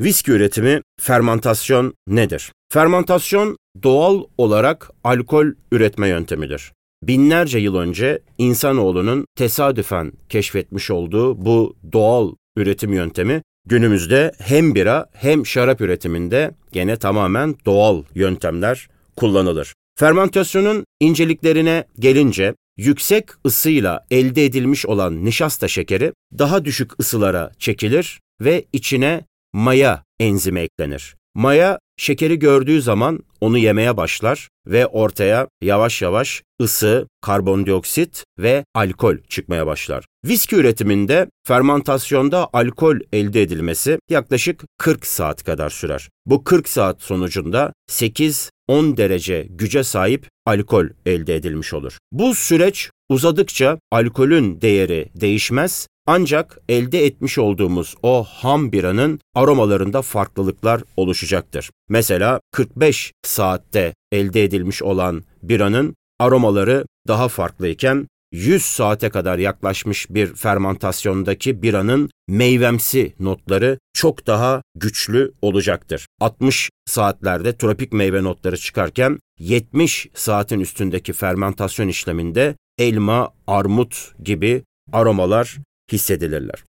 Viski üretimi, fermantasyon nedir? Fermantasyon doğal olarak alkol üretme yöntemidir. Binlerce yıl önce insanoğlunun tesadüfen keşfetmiş olduğu bu doğal üretim yöntemi günümüzde hem bira hem şarap üretiminde gene tamamen doğal yöntemler kullanılır. Fermentasyonun inceliklerine gelince yüksek ısıyla elde edilmiş olan nişasta şekeri daha düşük ısılara çekilir ve içine maya enzimi eklenir. Maya şekeri gördüğü zaman onu yemeye başlar ve ortaya yavaş yavaş ısı, karbondioksit ve alkol çıkmaya başlar. Viski üretiminde fermentasyonda alkol elde edilmesi yaklaşık 40 saat kadar sürer. Bu 40 saat sonucunda 8 10 derece güce sahip alkol elde edilmiş olur. Bu süreç uzadıkça alkolün değeri değişmez ancak elde etmiş olduğumuz o ham biranın aromalarında farklılıklar oluşacaktır. Mesela 45 saatte elde edilmiş olan biranın aromaları daha farklıyken 100 saate kadar yaklaşmış bir fermentasyondaki biranın meyvemsi notları çok daha güçlü olacaktır. 60 saatlerde tropik meyve notları çıkarken 70 saatin üstündeki fermentasyon işleminde elma, armut gibi aromalar hissedilirler.